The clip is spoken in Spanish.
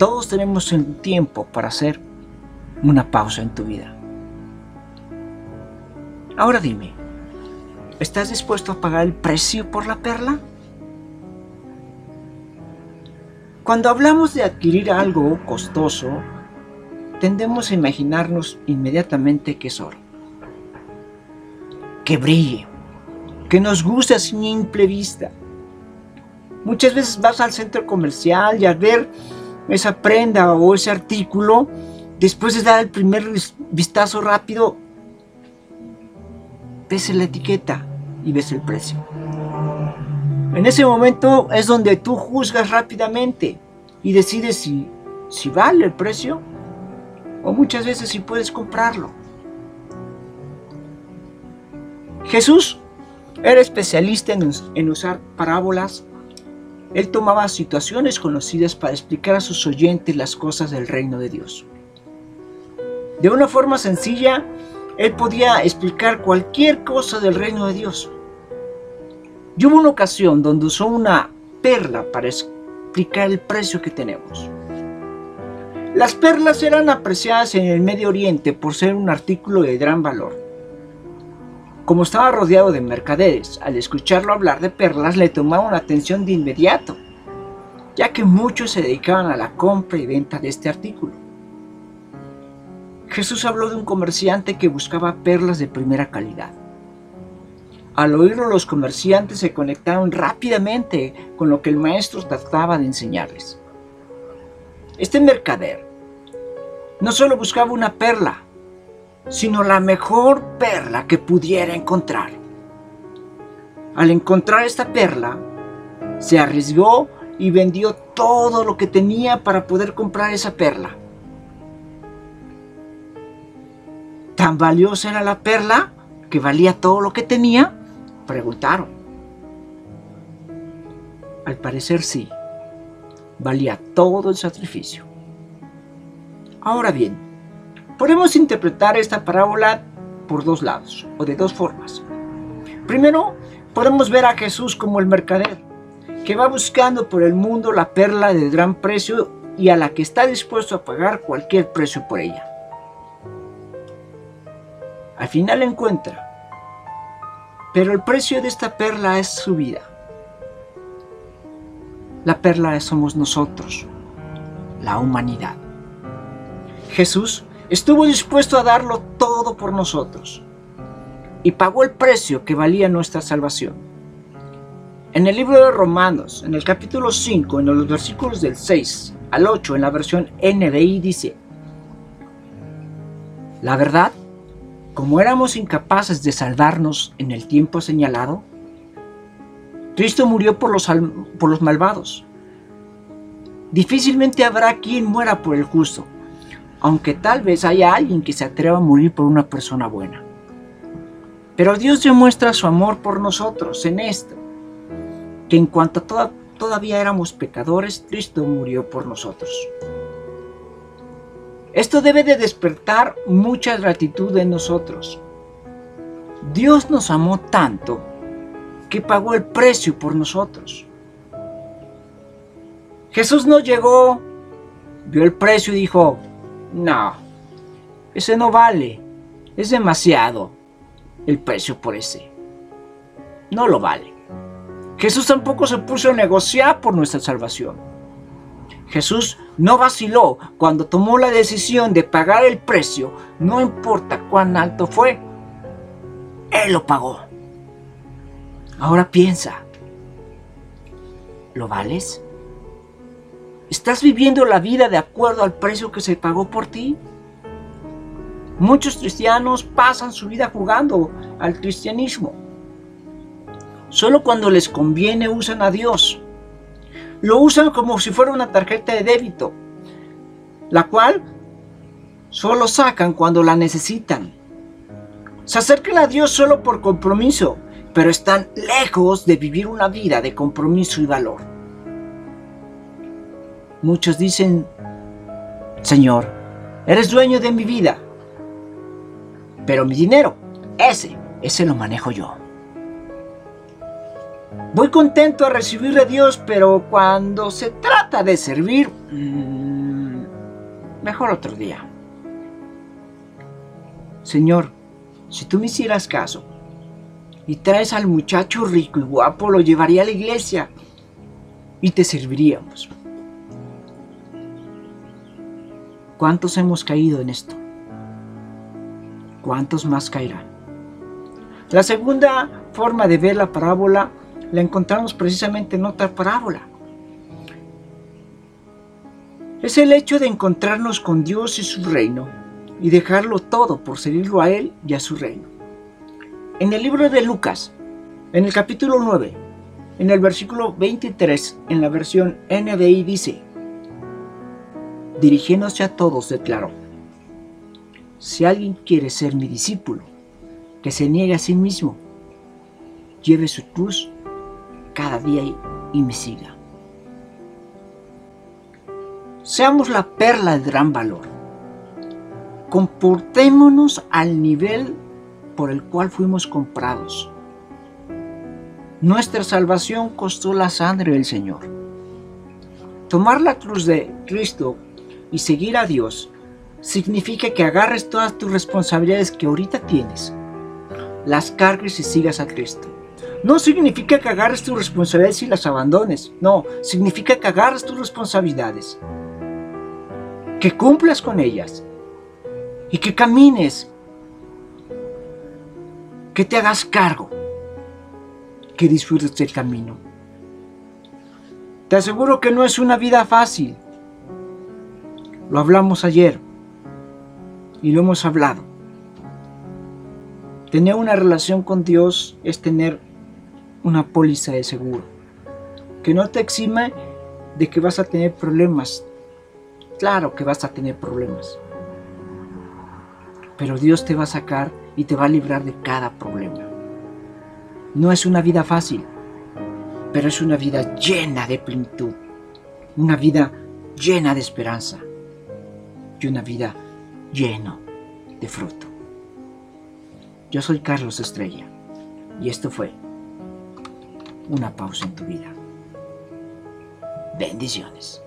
todos tenemos un tiempo para hacer una pausa en tu vida. Ahora dime, ¿estás dispuesto a pagar el precio por la perla? Cuando hablamos de adquirir algo costoso, tendemos a imaginarnos inmediatamente que es oro. Que brille, que nos guste a simple vista. Muchas veces vas al centro comercial y al ver esa prenda o ese artículo, después de dar el primer vistazo rápido, ves la etiqueta y ves el precio. En ese momento es donde tú juzgas rápidamente y decides si, si vale el precio o muchas veces si puedes comprarlo. Jesús era especialista en, en usar parábolas. Él tomaba situaciones conocidas para explicar a sus oyentes las cosas del reino de Dios. De una forma sencilla, él podía explicar cualquier cosa del reino de Dios. Y hubo una ocasión donde usó una perla para explicar el precio que tenemos. Las perlas eran apreciadas en el Medio Oriente por ser un artículo de gran valor. Como estaba rodeado de mercaderes, al escucharlo hablar de perlas le tomaban atención de inmediato, ya que muchos se dedicaban a la compra y venta de este artículo. Jesús habló de un comerciante que buscaba perlas de primera calidad. Al oírlo los comerciantes se conectaron rápidamente con lo que el maestro trataba de enseñarles. Este mercader no solo buscaba una perla, sino la mejor perla que pudiera encontrar. Al encontrar esta perla, se arriesgó y vendió todo lo que tenía para poder comprar esa perla. ¿Tan valiosa era la perla que valía todo lo que tenía? Preguntaron. Al parecer sí valía todo el sacrificio. Ahora bien, podemos interpretar esta parábola por dos lados o de dos formas. Primero, podemos ver a Jesús como el mercader, que va buscando por el mundo la perla de gran precio y a la que está dispuesto a pagar cualquier precio por ella. Al final encuentra, pero el precio de esta perla es su vida. La perla somos nosotros, la humanidad. Jesús estuvo dispuesto a darlo todo por nosotros y pagó el precio que valía nuestra salvación. En el libro de Romanos, en el capítulo 5, en los versículos del 6 al 8, en la versión NBI, dice, La verdad, como éramos incapaces de salvarnos en el tiempo señalado, Cristo murió por los, por los malvados. Difícilmente habrá quien muera por el justo, aunque tal vez haya alguien que se atreva a morir por una persona buena. Pero Dios demuestra su amor por nosotros en esto, que en cuanto todavía éramos pecadores, Cristo murió por nosotros. Esto debe de despertar mucha gratitud en nosotros. Dios nos amó tanto que pagó el precio por nosotros. Jesús no llegó, vio el precio y dijo, no, ese no vale, es demasiado el precio por ese. No lo vale. Jesús tampoco se puso a negociar por nuestra salvación. Jesús no vaciló cuando tomó la decisión de pagar el precio, no importa cuán alto fue, Él lo pagó. Ahora piensa, ¿lo vales? ¿Estás viviendo la vida de acuerdo al precio que se pagó por ti? Muchos cristianos pasan su vida jugando al cristianismo. Solo cuando les conviene usan a Dios. Lo usan como si fuera una tarjeta de débito, la cual solo sacan cuando la necesitan. Se acercan a Dios solo por compromiso, pero están lejos de vivir una vida de compromiso y valor. Muchos dicen, Señor, eres dueño de mi vida, pero mi dinero, ese, ese lo manejo yo. Voy contento a recibir de Dios, pero cuando se trata de servir, mm, mejor otro día. Señor, si tú me hicieras caso y traes al muchacho rico y guapo, lo llevaría a la iglesia y te serviríamos. ¿Cuántos hemos caído en esto? ¿Cuántos más caerán? La segunda forma de ver la parábola la encontramos precisamente en otra parábola. Es el hecho de encontrarnos con Dios y su reino y dejarlo todo por seguirlo a Él y a su reino. En el libro de Lucas, en el capítulo 9, en el versículo 23, en la versión NBI dice, dirigiéndose a todos, declaró, si alguien quiere ser mi discípulo, que se niegue a sí mismo, lleve su cruz cada día y me siga. Seamos la perla de gran valor. Comportémonos al nivel por el cual fuimos comprados. Nuestra salvación costó la sangre del Señor. Tomar la cruz de Cristo y seguir a Dios significa que agarres todas tus responsabilidades que ahorita tienes, las cargues y sigas a Cristo. No significa que agarres tus responsabilidades y las abandones. No, significa que agarres tus responsabilidades, que cumplas con ellas y que camines, que te hagas cargo, que disfrutes del camino. Te aseguro que no es una vida fácil. Lo hablamos ayer y lo hemos hablado. Tener una relación con Dios es tener una póliza de seguro, que no te exime de que vas a tener problemas. Claro que vas a tener problemas, pero Dios te va a sacar y te va a librar de cada problema. No es una vida fácil, pero es una vida llena de plenitud, una vida llena de esperanza y una vida lleno de fruto. Yo soy Carlos Estrella y esto fue una pausa en tu vida. Bendiciones.